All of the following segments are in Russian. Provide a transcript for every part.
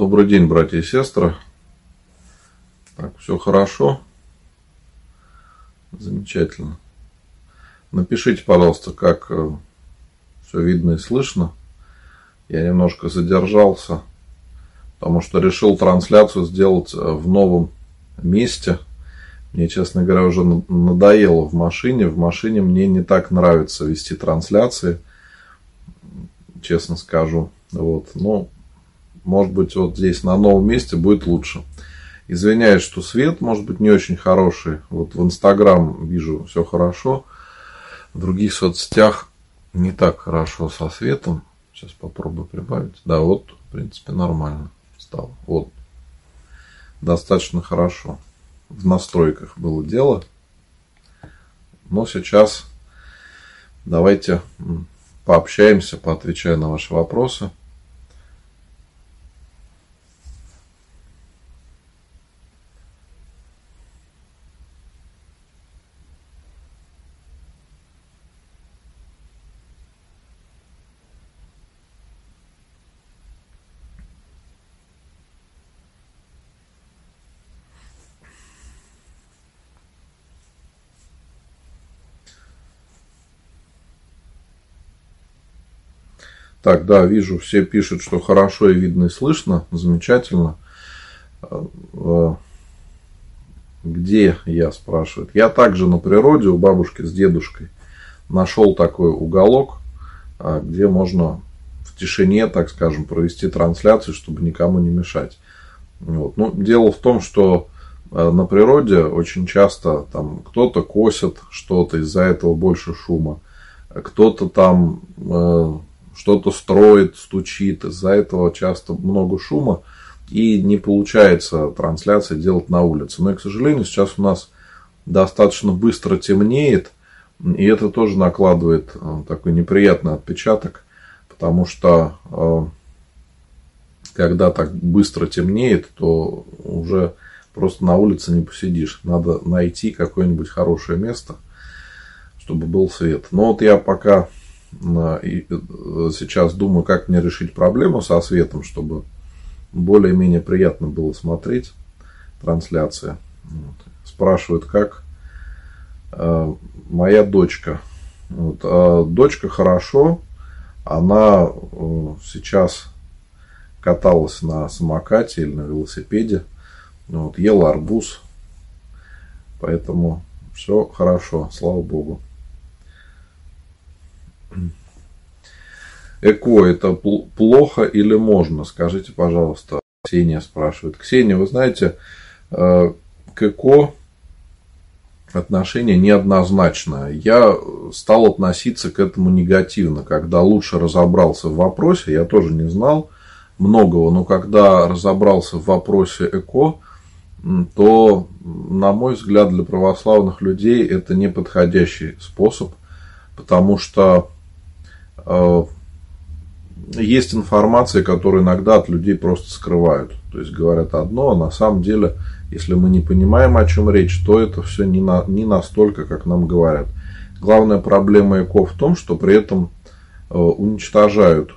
Добрый день, братья и сестры. Так, все хорошо. Замечательно. Напишите, пожалуйста, как э, все видно и слышно. Я немножко задержался, потому что решил трансляцию сделать э, в новом месте. Мне, честно говоря, уже надоело в машине. В машине мне не так нравится вести трансляции, честно скажу. Вот. Но, может быть, вот здесь на новом месте будет лучше. Извиняюсь, что свет может быть не очень хороший. Вот в Инстаграм вижу все хорошо. В других соцсетях не так хорошо со светом. Сейчас попробую прибавить. Да, вот, в принципе, нормально стало. Вот. Достаточно хорошо. В настройках было дело. Но сейчас давайте пообщаемся, поотвечаю на ваши вопросы. Так, да, вижу, все пишут, что хорошо и видно и слышно. Замечательно. Э, где я, спрашивает. Я также на природе у бабушки с дедушкой нашел такой уголок, а, где можно в тишине, так скажем, провести трансляцию, чтобы никому не мешать. Вот. Ну, дело в том, что э, на природе очень часто там кто-то косит что-то, из-за этого больше шума. Кто-то там э, что-то строит, стучит. Из-за этого часто много шума. И не получается трансляции делать на улице. Но, и, к сожалению, сейчас у нас достаточно быстро темнеет. И это тоже накладывает э, такой неприятный отпечаток. Потому что э, когда так быстро темнеет, то уже просто на улице не посидишь. Надо найти какое-нибудь хорошее место, чтобы был свет. Но вот я пока сейчас думаю, как мне решить проблему со светом, чтобы более-менее приятно было смотреть трансляция. Вот. Спрашивают, как э, моя дочка. Вот. А дочка хорошо, она э, сейчас каталась на самокате или на велосипеде, вот, ела арбуз, поэтому все хорошо, слава богу. ЭКО это плохо или можно? Скажите, пожалуйста. Ксения спрашивает. Ксения, вы знаете, э, к ЭКО отношение неоднозначное. Я стал относиться к этому негативно. Когда лучше разобрался в вопросе, я тоже не знал многого, но когда разобрался в вопросе ЭКО, то, на мой взгляд, для православных людей это неподходящий способ, потому что есть информация, которую иногда от людей просто скрывают. То есть говорят одно, а на самом деле, если мы не понимаем, о чем речь, то это все не, на, не настолько, как нам говорят. Главная проблема ЭКО в том, что при этом э, уничтожают,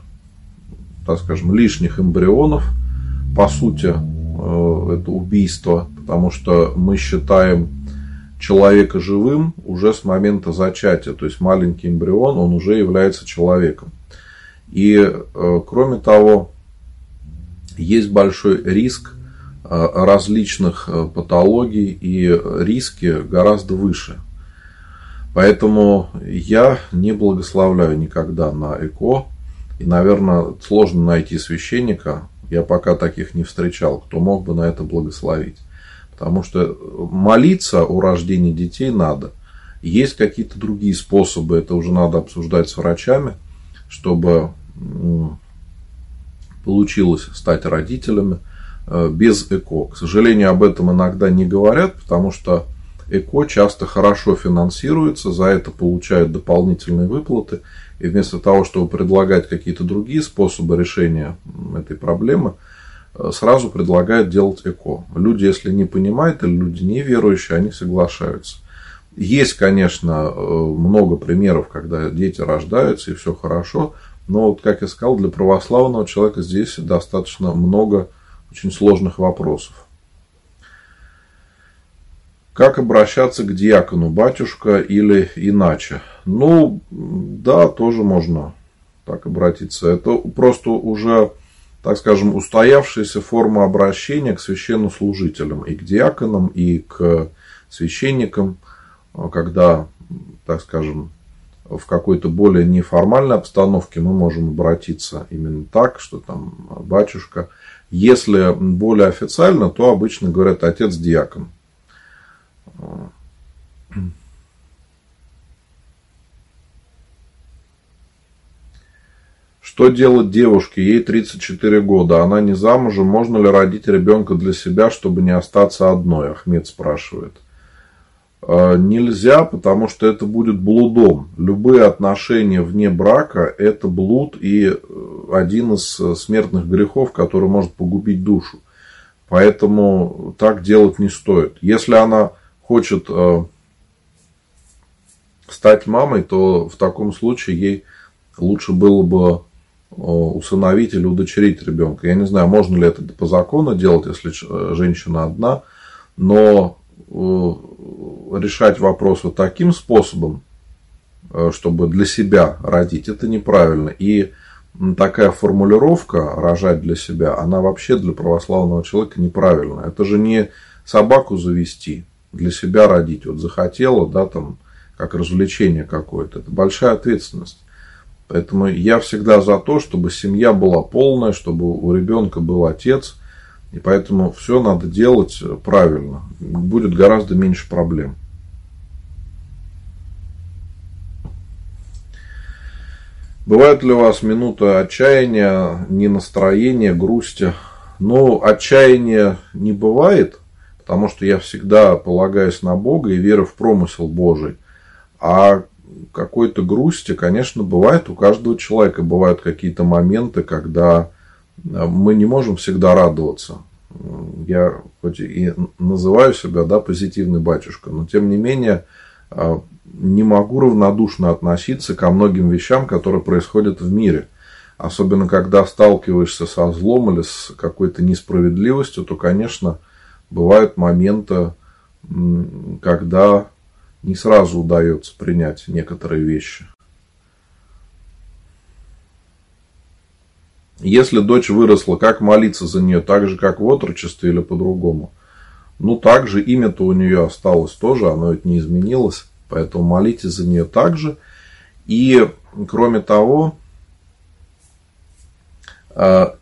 так скажем, лишних эмбрионов. По сути, э, это убийство, потому что мы считаем человека живым уже с момента зачатия. То есть маленький эмбрион, он уже является человеком. И, э, кроме того, есть большой риск э, различных э, патологий, и риски гораздо выше. Поэтому я не благословляю никогда на ЭКО. И, наверное, сложно найти священника, я пока таких не встречал, кто мог бы на это благословить. Потому что молиться о рождении детей надо. Есть какие-то другие способы, это уже надо обсуждать с врачами, чтобы получилось стать родителями э, без ЭКО. К сожалению, об этом иногда не говорят, потому что ЭКО часто хорошо финансируется, за это получают дополнительные выплаты. И вместо того, чтобы предлагать какие-то другие способы решения этой проблемы, сразу предлагают делать ЭКО. Люди, если не понимают, или люди неверующие, они соглашаются. Есть, конечно, э, много примеров, когда дети рождаются и все хорошо, но, вот, как я сказал, для православного человека здесь достаточно много очень сложных вопросов. Как обращаться к диакону, батюшка или иначе? Ну, да, тоже можно так обратиться. Это просто уже, так скажем, устоявшаяся форма обращения к священнослужителям и к диаконам, и к священникам, когда, так скажем, в какой-то более неформальной обстановке мы можем обратиться именно так, что там батюшка. Если более официально, то обычно говорят отец-диакон. Что делать девушке? Ей 34 года. Она не замужем. Можно ли родить ребенка для себя, чтобы не остаться одной? Ахмед спрашивает. «А, нельзя, потому что это будет блудом. Любые отношения вне брака – это блуд и э, один из э, смертных грехов, который может погубить душу. Поэтому так делать не стоит. Если она хочет э, стать мамой, то в таком случае ей лучше было бы усыновить или удочерить ребенка. Я не знаю, можно ли это по закону делать, если женщина одна, но решать вопрос вот таким способом, э, чтобы для себя родить, это неправильно. И такая формулировка рожать для себя, она вообще для православного человека неправильная. Это же не собаку завести, для себя родить. Вот захотела, да, там, как развлечение какое-то. Это большая ответственность. Поэтому я всегда за то, чтобы семья была полная, чтобы у ребенка был отец – и поэтому все надо делать правильно. Будет гораздо меньше проблем. Бывает ли у вас минута отчаяния, ненастроения, грусти? Ну, отчаяния не бывает, потому что я всегда полагаюсь на Бога и верю в промысел Божий. А какой-то грусти, конечно, бывает у каждого человека. Бывают какие-то моменты, когда мы не можем всегда радоваться. Я хоть и называю себя да, позитивный батюшка, но тем не менее а, не могу равнодушно относиться ко многим вещам, которые происходят в мире. Особенно когда сталкиваешься со злом или с какой-то несправедливостью, то, конечно, бывают моменты, когда не сразу удается принять некоторые вещи. Если дочь выросла, как молиться за нее? Так же, как в отрочестве или по-другому? Ну, также имя-то у нее осталось тоже, оно ведь не изменилось. Поэтому молитесь за нее также. И, кроме того, а,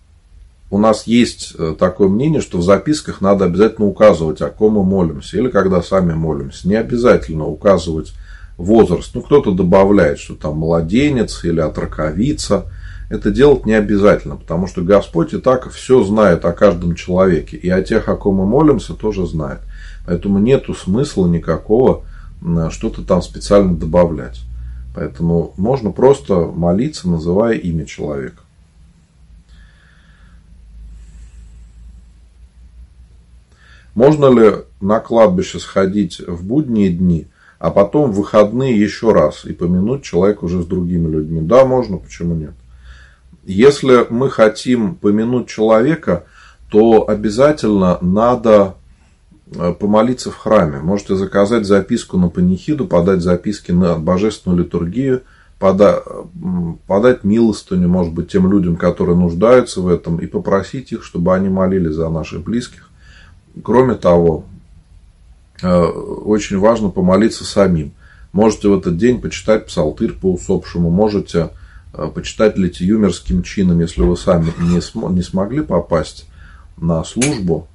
у нас есть э, такое мнение, что в записках надо обязательно указывать, о ком мы молимся, или когда сами молимся. Не обязательно указывать возраст. Ну, кто-то добавляет, что там младенец или отраковица – это делать не обязательно, потому что Господь и так все знает о каждом человеке, и о тех, о ком мы молимся, тоже знает. Поэтому нету смысла никакого что-то там специально добавлять. Поэтому можно просто молиться, называя имя человека. Можно ли на кладбище сходить в будние дни, а потом в выходные еще раз и помянуть человека уже с другими людьми? Да, можно, почему нет? Если мы хотим помянуть человека, то обязательно надо э, помолиться в храме. Можете заказать записку на панихиду, подать записки на божественную литургию, подать, подать милостыню, может быть, тем людям, которые нуждаются в этом, и попросить их, чтобы они молились за наших близких. Кроме того, э, очень важно помолиться самим. Можете в этот день почитать псалтырь по усопшему, можете Э, почитать литиюмерским чином, если вы сами не, см- не смогли попасть на службу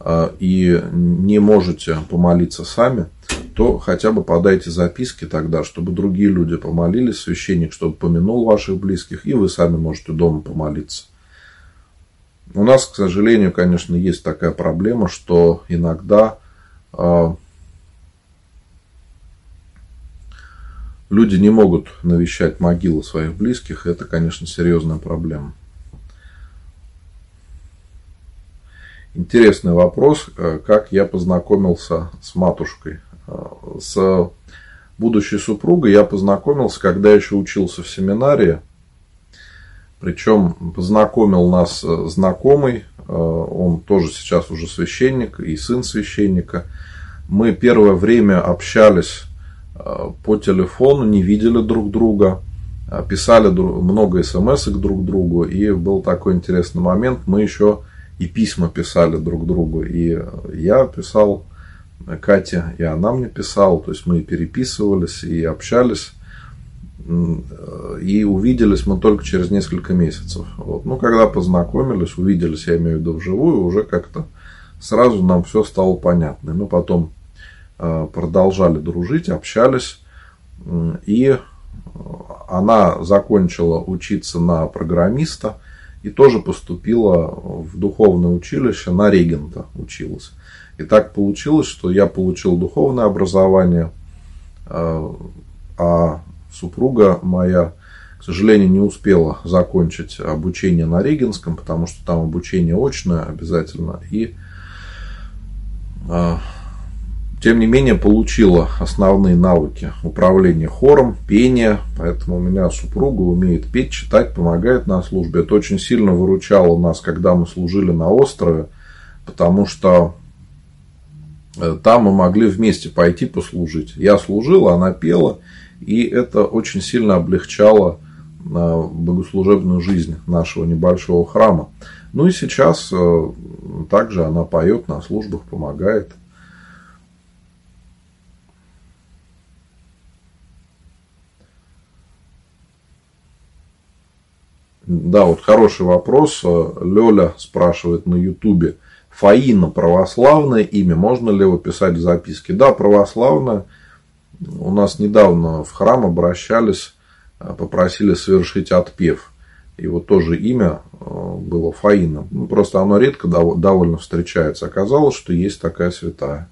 э, и не можете помолиться сами, то хотя бы подайте записки тогда, чтобы другие люди помолились, священник, чтобы помянул ваших близких, и вы сами можете дома помолиться. У нас, к сожалению, конечно, есть такая проблема, что иногда э, люди не могут навещать могилы своих близких, это, конечно, серьезная проблема. Интересный вопрос, э, как я познакомился с матушкой. Э, с будущей супругой я познакомился, когда еще учился в семинарии. Причем познакомил нас знакомый, он тоже сейчас уже священник и сын священника. Мы первое время общались по телефону, не видели друг друга, писали много смс друг другу, и был такой интересный момент, мы еще и письма писали друг другу, и я писал Кате, и она мне писала, то есть мы переписывались и общались, и увиделись мы только через несколько месяцев. Вот. Ну, когда познакомились, увиделись, я имею в виду вживую, уже как-то сразу нам все стало понятно. Мы потом э, продолжали дружить, общались, и она закончила учиться на программиста и тоже поступила в духовное училище, на регента училась. И так получилось, что я получил духовное образование, а супруга моя, к сожалению, не успела закончить обучение на Регенском, потому что там обучение очное обязательно. И а, тем не менее получила основные навыки управления хором, пения, поэтому у меня супруга умеет петь, читать, помогает на службе. Это очень сильно выручало нас, когда мы служили на острове, потому что Э, там мы могли вместе пойти послужить. Я служила, она пела, и это очень сильно облегчало э, богослужебную жизнь нашего небольшого храма. Ну и сейчас э, также она поет на службах, помогает. Да, вот хороший вопрос. Лёля спрашивает на Ютубе. Фаина православное имя, можно ли его писать в записке? Да, православное. У нас недавно в храм обращались, э, попросили совершить отпев. Вот тоже имя э, было Фаина. Ну, просто оно редко довольно встречается. Оказалось, что есть такая святая.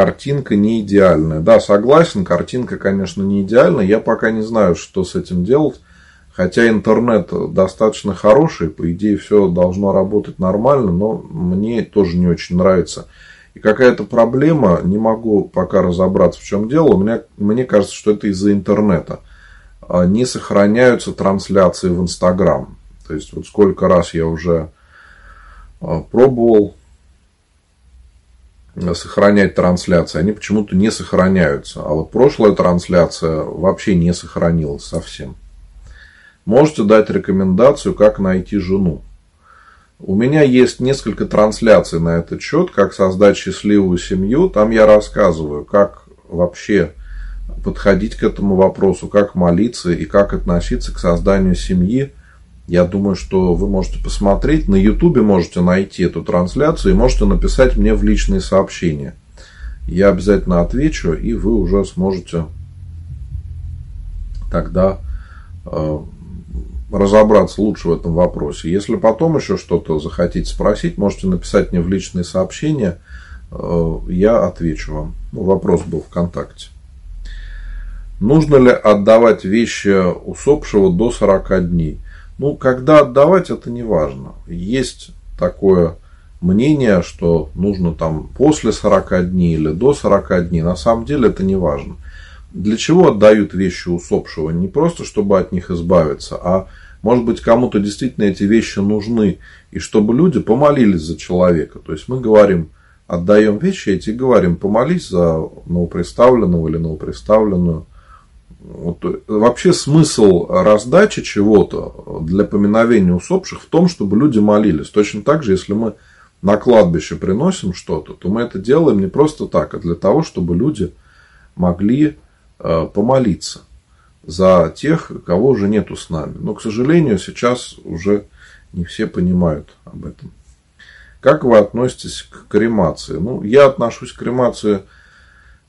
картинка не идеальная. Да, согласен, картинка, конечно, не идеальная. Я пока не знаю, что с этим делать. Хотя интернет достаточно хороший, по идее, все должно работать нормально, но мне тоже не очень нравится. И какая-то проблема, не могу пока разобраться, в чем дело. Меня, мне кажется, что это из-за интернета. А, не сохраняются трансляции в Инстаграм. То есть, вот сколько раз я уже а, пробовал сохранять трансляции, они почему-то не сохраняются. А вот прошлая трансляция вообще не сохранилась совсем. Можете дать рекомендацию, как найти жену. У меня есть несколько трансляций на этот счет, как создать счастливую семью. Там я рассказываю, как вообще подходить к этому вопросу, как молиться и как относиться к созданию семьи я думаю, что вы можете посмотреть. На Ютубе можете найти эту трансляцию и можете написать мне в личные сообщения. Я обязательно отвечу, и вы уже сможете тогда э, разобраться лучше в этом вопросе. Если потом еще что-то захотите спросить, можете написать мне в личные сообщения. Э, я отвечу вам. Ну, вопрос был ВКонтакте. Нужно ли отдавать вещи усопшего до 40 дней? Ну, когда отдавать, это не важно. Есть такое мнение, что нужно там после 40 дней или до 40 дней. На самом деле это не важно. Для чего отдают вещи усопшего? Не просто, чтобы от них избавиться, а может быть, кому-то действительно эти вещи нужны, и чтобы люди помолились за человека. То есть мы говорим, отдаем вещи, эти говорим, помолись за новоприставленного или новоприставленную. Вот, вообще смысл раздачи чего-то для поминовения усопших в том, чтобы люди молились. Точно так же, если мы на кладбище приносим что-то, то мы это делаем не просто так, а для того, чтобы люди могли э, помолиться за тех, кого уже нету с нами. Но, к сожалению, сейчас уже не все понимают об этом. Как вы относитесь к кремации? Ну, я отношусь к кремации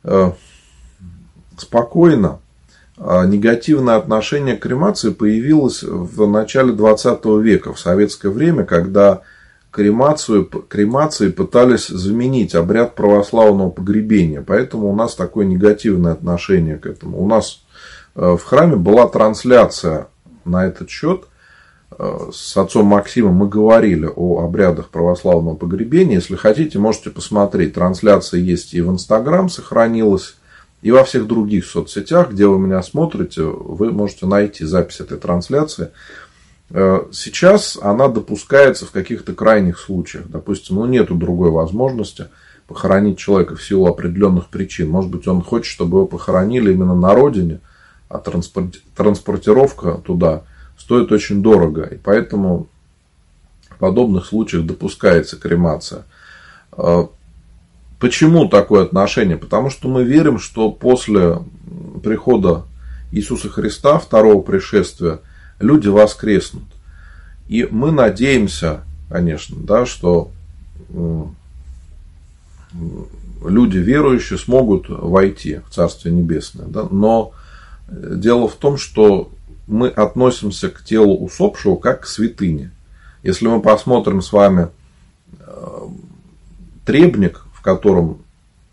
э, спокойно. А негативное отношение к кремации появилось в начале 20 века, в советское время, когда кремацию, кремации пытались заменить обряд православного погребения. Поэтому у нас такое негативное отношение к этому. У нас в храме была трансляция на этот счет. э, с отцом Максимом мы говорили о обрядах православного погребения. Если хотите, можете посмотреть. Трансляция есть и в Инстаграм сохранилась, и во всех других соцсетях, где вы меня смотрите, вы можете найти запись этой трансляции. Э, сейчас она допускается в каких-то крайних случаях. Допустим, ну, нету другой возможности похоронить человека в силу определенных причин. Может быть, он хочет, чтобы его похоронили именно на родине, а транспортировка туда стоит очень дорого. И поэтому в подобных случаях допускается кремация. Э, почему такое отношение? Потому что мы верим, что после прихода Иисуса Христа, второго пришествия, люди воскреснут. И мы надеемся, конечно, да, что люди верующие смогут войти в Царствие Небесное. Да? Но дело в том, что мы относимся к телу усопшего как к святыне. Если мы посмотрим с вами э, требник, в котором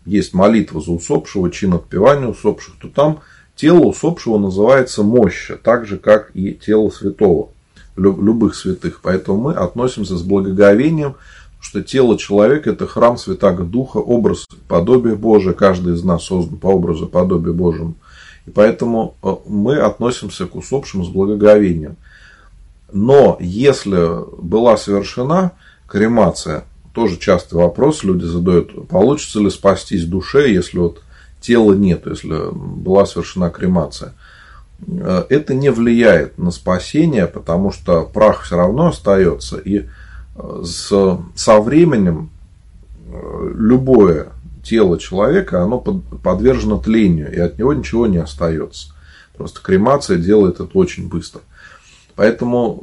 есть молитва за усопшего, чин отпевания усопших, то там тело усопшего называется моща, так же, как и тело святого, любых святых. Поэтому мы относимся с благоговением, что тело человека – это храм Святаго Духа, образ подобия Божия, каждый из нас создан по образу подобия Божьему. И поэтому э, мы относимся к усопшим с благоговением. Но если была совершена кремация, тоже частый вопрос люди задают, получится ли спастись душе, если вот тела нет, если была совершена кремация. Э, это не влияет на спасение, потому что прах все равно остается. И э, со временем любое тело человека, оно подвержено тлению, и от него ничего не остается. Просто кремация делает это очень быстро. Поэтому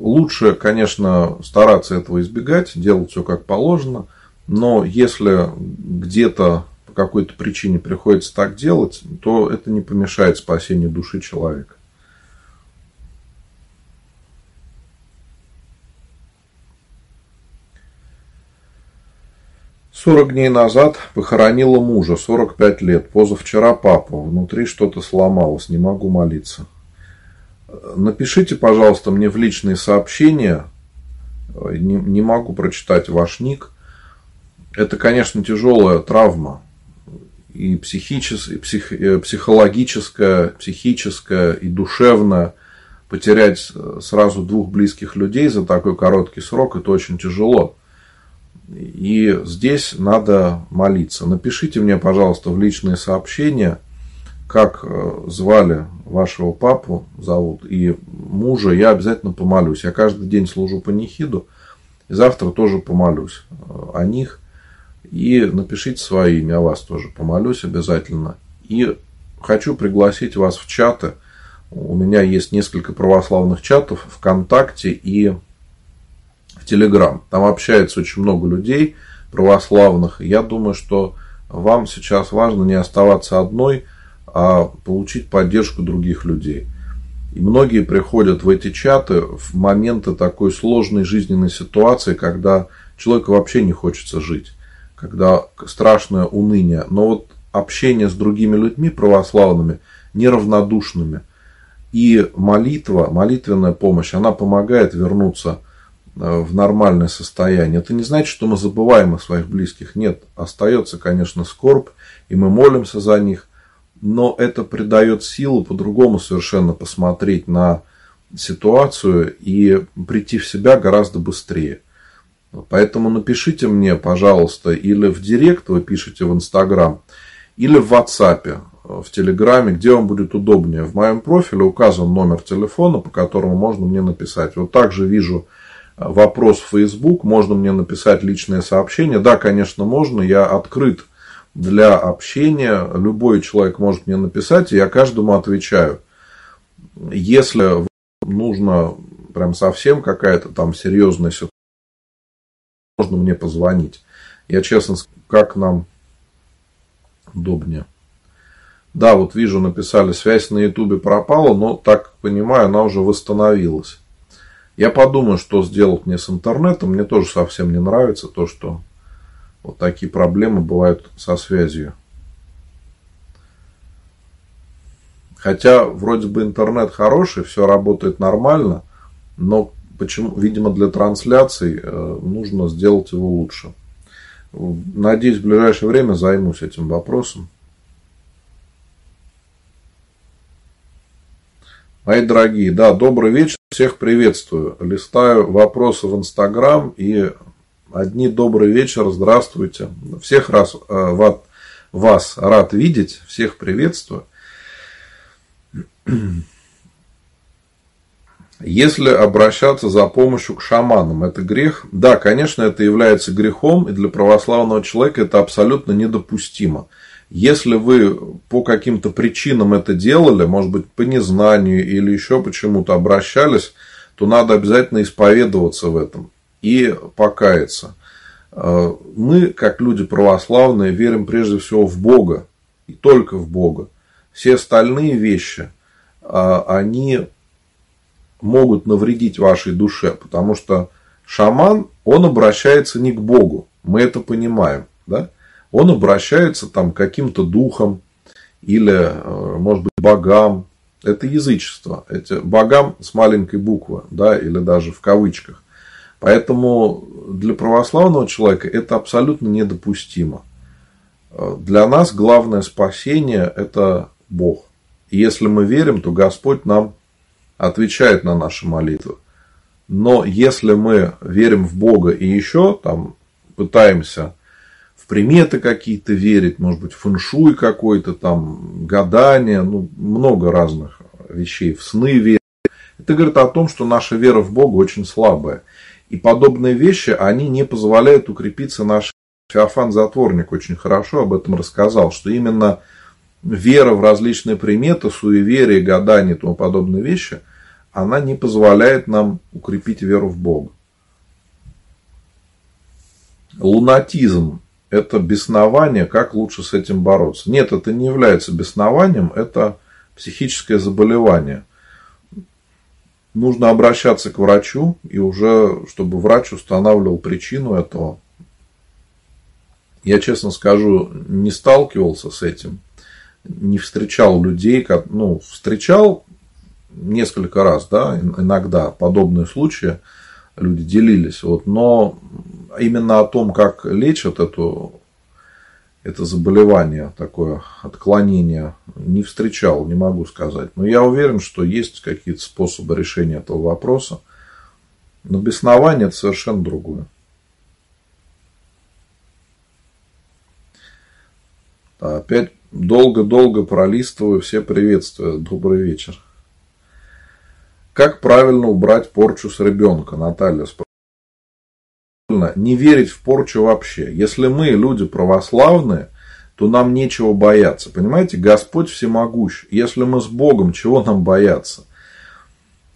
лучше, конечно, стараться этого избегать, делать все как положено. Но если где-то по какой-то причине приходится так делать, то это не помешает спасению души человека. Сорок дней назад похоронила мужа, 45 лет. Позавчера папу. Внутри что-то сломалось, не могу молиться. Напишите, пожалуйста, мне в личные сообщения. Не, не могу прочитать ваш ник. Это, конечно, тяжелая травма и, психичес, и псих, э, психологическое, психическое и душевное. Потерять э, сразу двух близких людей за такой короткий срок это очень тяжело. И здесь надо молиться. Напишите мне, пожалуйста, в личные сообщения, как э, звали вашего папу, зовут, и мужа, я обязательно помолюсь. Я каждый день служу по нехиду, и завтра тоже помолюсь о них. И напишите свои имя, я вас тоже помолюсь обязательно. И хочу пригласить вас в чаты. У меня есть несколько православных чатов ВКонтакте и в Телеграм. Там общается очень много людей православных. Я думаю, что вам сейчас важно не оставаться одной, а получить поддержку других людей. И многие приходят в эти чаты в моменты такой сложной жизненной ситуации, когда человеку вообще не хочется жить когда страшное уныние. Но вот общение с другими людьми православными, неравнодушными, и молитва, молитвенная помощь, она помогает вернуться в нормальное состояние. Это не значит, что мы забываем о своих близких. Нет, остается, конечно, скорбь, и мы молимся за них, но это придает силу по-другому совершенно посмотреть на ситуацию и прийти в себя гораздо быстрее. Поэтому напишите мне, пожалуйста, или в директ вы пишете в Инстаграм, или в WhatsApp, в Телеграме, где вам будет удобнее. В моем профиле указан номер телефона, по которому можно мне написать. Вот также вижу э, вопрос в Facebook, можно мне написать личное сообщение. Да, конечно, можно, я открыт для общения. Любой человек может мне написать, и я каждому отвечаю. Если нужно прям совсем какая-то там серьезная ситуация, можно мне позвонить. Я честно, как нам удобнее. Да, вот вижу, написали, связь на ютубе пропала, но, так понимаю, она уже восстановилась. Я подумаю, что сделать мне с интернетом. Мне тоже совсем не нравится то, что вот такие проблемы бывают со связью. Хотя вроде бы интернет хороший, все работает нормально, но почему, видимо, для трансляций э, нужно сделать его лучше. Надеюсь, в ближайшее время займусь этим вопросом. Мои дорогие, да, добрый вечер, всех приветствую. Листаю вопросы в Инстаграм и одни добрый вечер, здравствуйте. Всех раз, э, вас рад видеть, всех приветствую. Если обращаться за помощью к шаманам, это грех? Да, конечно, это является грехом, и для православного человека это абсолютно недопустимо. Если вы по каким-то причинам это делали, может быть, по незнанию или еще почему-то обращались, то надо обязательно исповедоваться в этом и покаяться. Э, мы, как люди православные, верим прежде всего в Бога и только в Бога. Все остальные вещи, э, они могут навредить вашей душе, потому что шаман, он обращается не к Богу, мы это понимаем, да? Он обращается там к каким-то духам или, э, может быть, богам. Это язычество. Эти богам с маленькой буквы, да, или даже в кавычках. Поэтому для православного человека это абсолютно недопустимо. Э, для нас главное спасение – это Бог. И если мы верим, то Господь нам отвечает на наши молитвы. Но если мы верим в Бога и еще там пытаемся приметы какие-то верить, может быть, фэншуй какой-то там, гадание, ну, много разных вещей, в сны верить. Это говорит о том, что наша вера в Бога очень слабая. И подобные вещи, они не позволяют укрепиться нашей Феофан Затворник очень хорошо об этом рассказал, что именно вера в различные приметы, суеверия, гадания и тому подобные вещи – она не позволяет нам укрепить веру в Бога. Лунатизм – это беснование, как лучше с этим бороться? Нет, это не является беснованием, это психическое заболевание. Нужно обращаться к врачу, и уже, чтобы врач устанавливал причину этого. Я, честно скажу, не сталкивался с этим, не встречал людей, ну, встречал несколько раз, да, иногда подобные случаи люди делились. Вот, но именно о том, как лечат эту, это заболевание, такое отклонение, не встречал, не могу сказать. Но я уверен, что есть какие-то способы решения этого вопроса. Но беснование это совершенно другое. Опять долго-долго пролистываю все приветствия. Добрый вечер. Как правильно убрать порчу с ребенка, Наталья спрашивает. Не верить в порчу вообще. Если мы люди православные, то нам нечего бояться. Понимаете, Господь всемогущ. Если мы с Богом, чего нам бояться?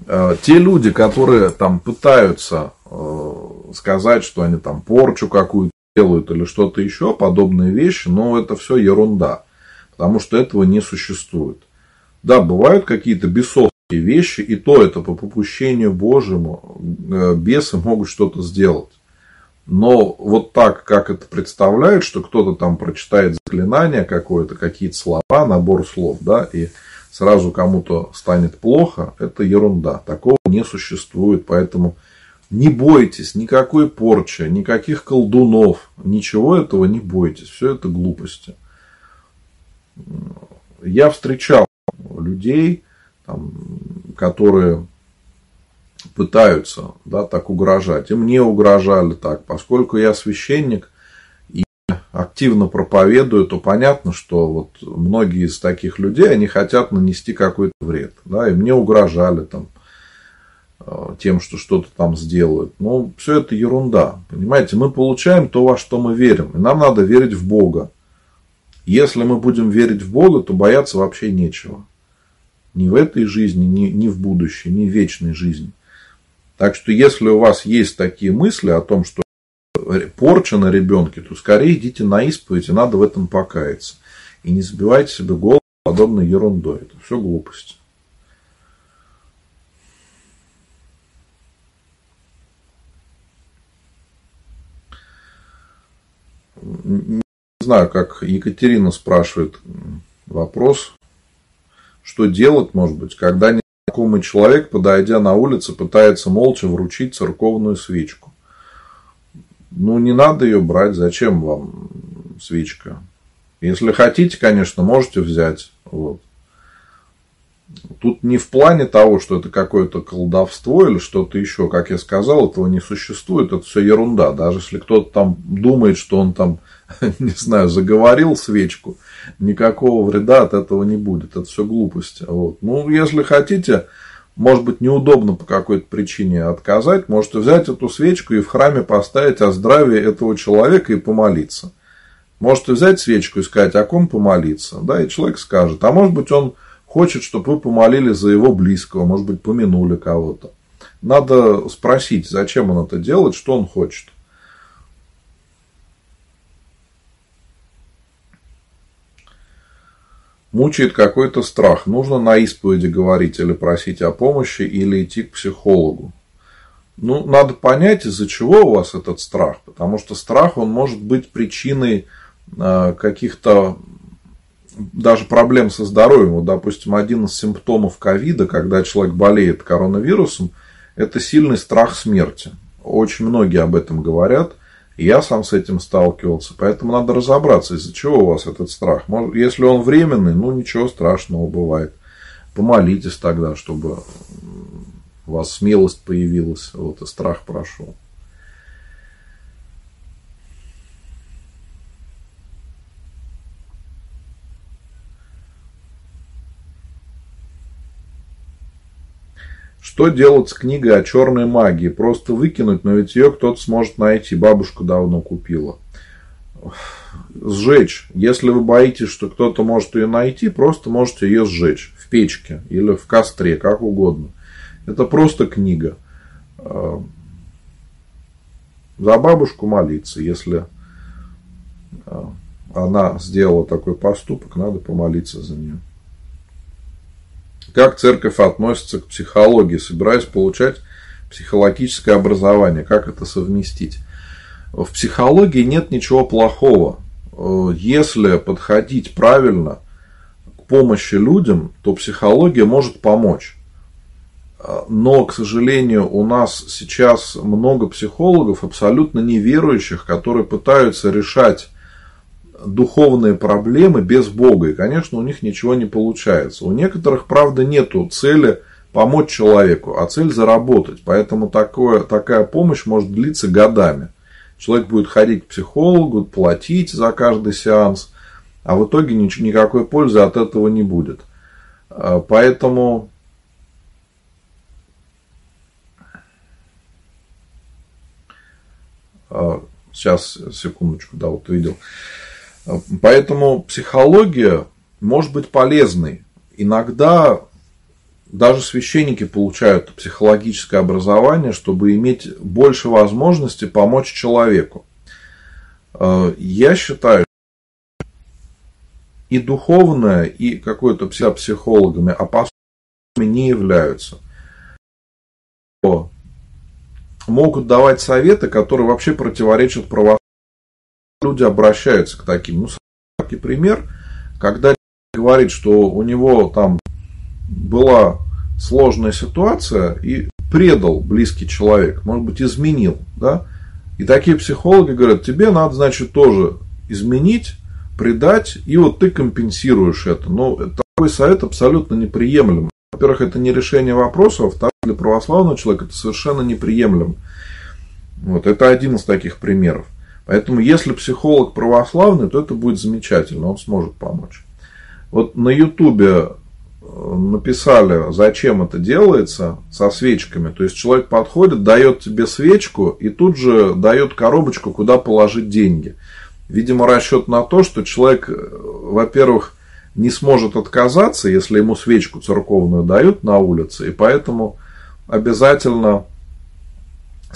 Э, те люди, которые там пытаются э, сказать, что они там порчу какую-то делают или что-то еще, подобные вещи, но это все ерунда. Потому что этого не существует. Да, бывают какие-то бесовские вещи, и то это по попущению Божьему э, бесы могут что-то сделать. Но вот так, как это представляют, что кто-то там прочитает заклинание какое-то, какие-то слова, набор слов, да, и сразу кому-то станет плохо, это ерунда. Такого не существует, поэтому не бойтесь никакой порчи, никаких колдунов, ничего этого не бойтесь. Все это глупости. Я встречал людей, там, которые пытаются да, так угрожать. И мне угрожали так. Поскольку я священник и активно проповедую, то понятно, что вот многие из таких людей, они хотят нанести какой-то вред. Да, и мне угрожали там, э, тем, что что-то там сделают. Но все это ерунда. Понимаете, мы получаем то, во что мы верим. И нам надо верить в Бога. Если мы будем верить в Бога, то бояться вообще нечего. Ни в этой жизни, ни, ни в будущей, ни в вечной жизни. Так что если у вас есть такие мысли о том, что порча на ребенке, то скорее идите на исповедь, и надо в этом покаяться. И не забивайте себе голову подобной ерундой. Это все глупости. Не знаю, как Екатерина спрашивает вопрос что делать, может быть, когда не незнакомый человек, подойдя на улице, пытается молча вручить церковную свечку. Ну, не надо ее брать, зачем вам свечка? Если хотите, конечно, можете взять. Вот. Тут не в плане того, что это какое-то колдовство или что-то еще. Как я сказал, этого не существует. Это все ерунда. Даже если кто-то там думает, что он там, не знаю, заговорил свечку, никакого вреда от этого не будет. Это все глупости. Вот. Ну, если хотите, может быть, неудобно по какой-то причине отказать, можете взять эту свечку и в храме поставить о здравии этого человека и помолиться. Можете взять свечку и сказать, о ком помолиться. Да, и человек скажет. А может быть, он хочет, чтобы вы помолились за его близкого, может быть, помянули кого-то. Надо спросить, зачем он это делает, что он хочет. Мучает какой-то страх. Нужно на исповеди говорить или просить о помощи, или идти к психологу. Ну, надо понять, из-за чего у вас этот страх. Потому что страх, он может быть причиной а, каких-то даже проблем со здоровьем. Вот, допустим, один из симптомов ковида, когда человек болеет коронавирусом, это сильный страх смерти. Очень многие об этом говорят. Я сам с этим сталкивался. Поэтому надо разобраться, из-за чего у вас этот страх. Если он временный, ну ничего страшного бывает. Помолитесь тогда, чтобы у вас смелость появилась, вот и страх прошел. Что делать с книгой о черной магии? Просто выкинуть, но ведь ее кто-то сможет найти. Бабушка давно купила. Сжечь. Если вы боитесь, что кто-то может ее найти, просто можете ее сжечь в печке или в костре, как угодно. Это просто книга. А, за бабушку молиться, если а, она сделала такой поступок, надо помолиться за нее. Как церковь относится к психологии? Собираюсь получать психологическое образование. Как это совместить? В психологии нет ничего плохого. Если подходить правильно к помощи людям, то психология может помочь. Но, к сожалению, у нас сейчас много психологов, абсолютно неверующих, которые пытаются решать духовные проблемы без Бога. И, конечно, у них ничего не получается. У некоторых, правда, нету цели помочь человеку, а цель заработать. Поэтому такое, такая помощь может длиться годами. Человек будет ходить к психологу, платить за каждый сеанс, а в итоге никакой пользы от этого не будет. А, поэтому а, сейчас, секундочку, да, вот видел. Поэтому психология может быть полезной. Иногда даже священники получают психологическое образование, чтобы иметь больше возможностей помочь человеку. Э, я считаю, и духовное, и какое-то психологами опасными не являются. Могут давать советы, которые вообще противоречат православию люди обращаются к таким. Ну, самый пример, когда говорит, что у него там была сложная ситуация и предал близкий человек, может быть, изменил, да, и такие психологи говорят, тебе надо, значит, тоже изменить, предать, и вот ты компенсируешь это. Но такой совет абсолютно неприемлем. Во-первых, это не решение вопроса, во-вторых, для православного человека это совершенно неприемлем. Вот, это один из таких примеров. Поэтому, если психолог православный, то это будет замечательно, он сможет помочь. Вот на Ютубе э, написали, зачем это делается со свечками. То есть человек подходит, дает тебе свечку и тут же дает коробочку, куда положить деньги. Видимо, расчет на то, что человек, э, во-первых, не сможет отказаться, если ему свечку церковную дают на улице, и поэтому обязательно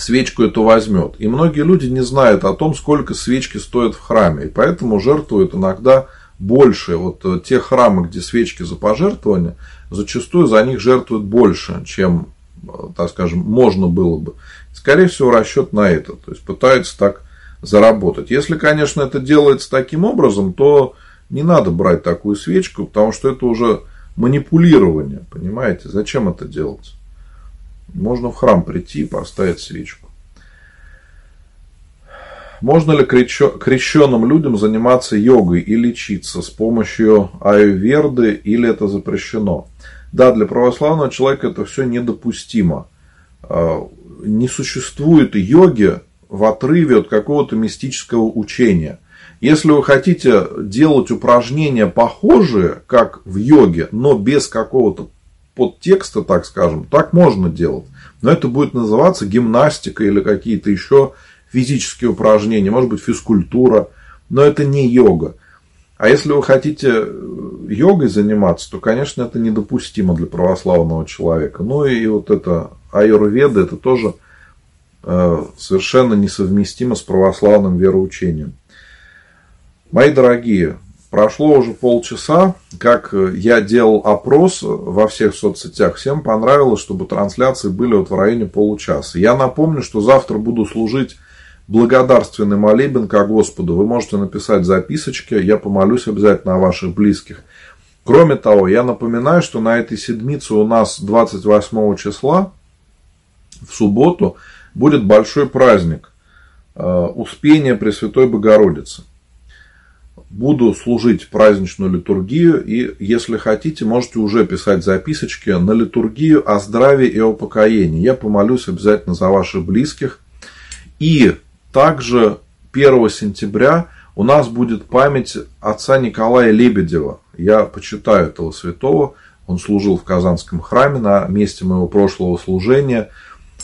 свечку эту возьмет. И многие люди не знают о том, сколько свечки стоят в храме. И поэтому жертвуют иногда больше. Вот э, те храмы, где свечки за пожертвование, зачастую за них жертвуют больше, чем, э, так скажем, можно было бы. Скорее всего, расчет на это. То есть пытаются так заработать. Если, конечно, это делается таким образом, то не надо брать такую свечку, потому что это уже манипулирование, понимаете? Зачем это делать? Можно в храм прийти и поставить свечку. Можно ли крещенным людям заниматься йогой и лечиться с помощью аюверды или это запрещено? Да, для православного человека это все недопустимо. А, не существует йоги в отрыве от какого-то мистического учения. Если вы хотите делать упражнения похожие, как в йоге, но без какого-то подтекста, так скажем, так можно делать. Но это будет называться гимнастика или какие-то еще физические упражнения, может быть физкультура, но это не йога. А если вы хотите э, йогой заниматься, то, конечно, это недопустимо для православного человека. Ну и вот это аюрведа, это тоже э, совершенно несовместимо с православным вероучением. Мои дорогие, прошло уже полчаса, как я делал опрос во всех соцсетях. Всем понравилось, чтобы трансляции были вот в районе получаса. Я напомню, что завтра буду служить благодарственный молебен ко Господу. Вы можете написать записочки, я помолюсь обязательно о ваших близких. Кроме того, я напоминаю, что на этой седмице у нас 28 числа, в субботу, будет большой праздник э, Успения Пресвятой Богородицы. Буду служить праздничную литургию, и если хотите, можете уже писать записочки на литургию о здравии и о покоении. Я помолюсь обязательно за ваших близких. И также 1 сентября у нас будет память отца Николая Лебедева. Я почитаю этого святого. Он служил в Казанском храме на месте моего прошлого служения.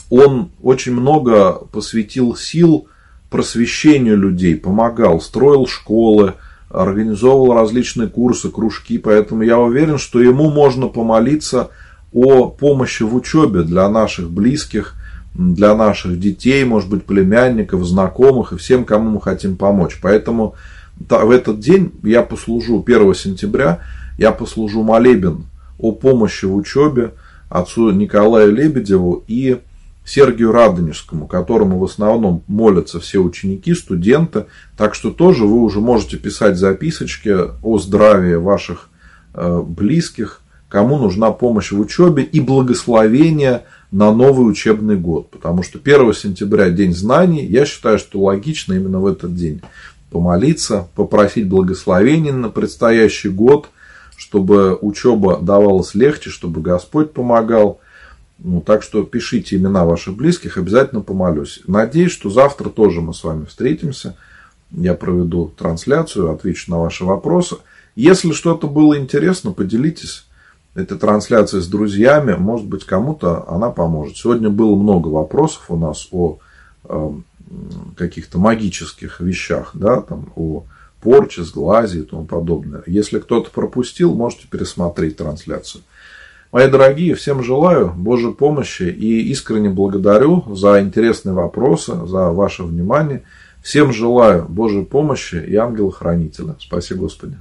Он очень много посвятил сил просвещению людей, помогал, строил школы, организовывал различные курсы, кружки. Поэтому я уверен, что ему можно помолиться о помощи в учебе для наших близких – для наших детей, может быть, племянников, знакомых и всем, кому мы хотим помочь. Поэтому в этот день я послужу 1 сентября, я послужу молебен о помощи в учебе отцу Николаю Лебедеву и Сергию Радонежскому, которому в основном молятся все ученики, студенты. Так что тоже вы уже можете писать записочки о здравии ваших э, близких, кому нужна помощь в учебе и благословение – на новый учебный год. Потому что 1 сентября День знаний, я считаю, что логично именно в этот день помолиться, попросить благословения на предстоящий год, чтобы учеба давалась легче, чтобы Господь помогал. Ну, так что пишите имена ваших близких, обязательно помолюсь. Надеюсь, что завтра тоже мы с вами встретимся. Я проведу трансляцию, отвечу на ваши вопросы. Если что-то было интересно, поделитесь эта трансляция с друзьями, может быть, кому-то она поможет. Сегодня было много вопросов у нас о э, каких-то магических вещах, да, там, о порче, сглазе и тому подобное. Если кто-то пропустил, можете пересмотреть трансляцию. Мои дорогие, всем желаю Божьей помощи и искренне благодарю за интересные вопросы, за ваше внимание. Всем желаю Божьей помощи и ангела-хранителя. Спасибо, Господи.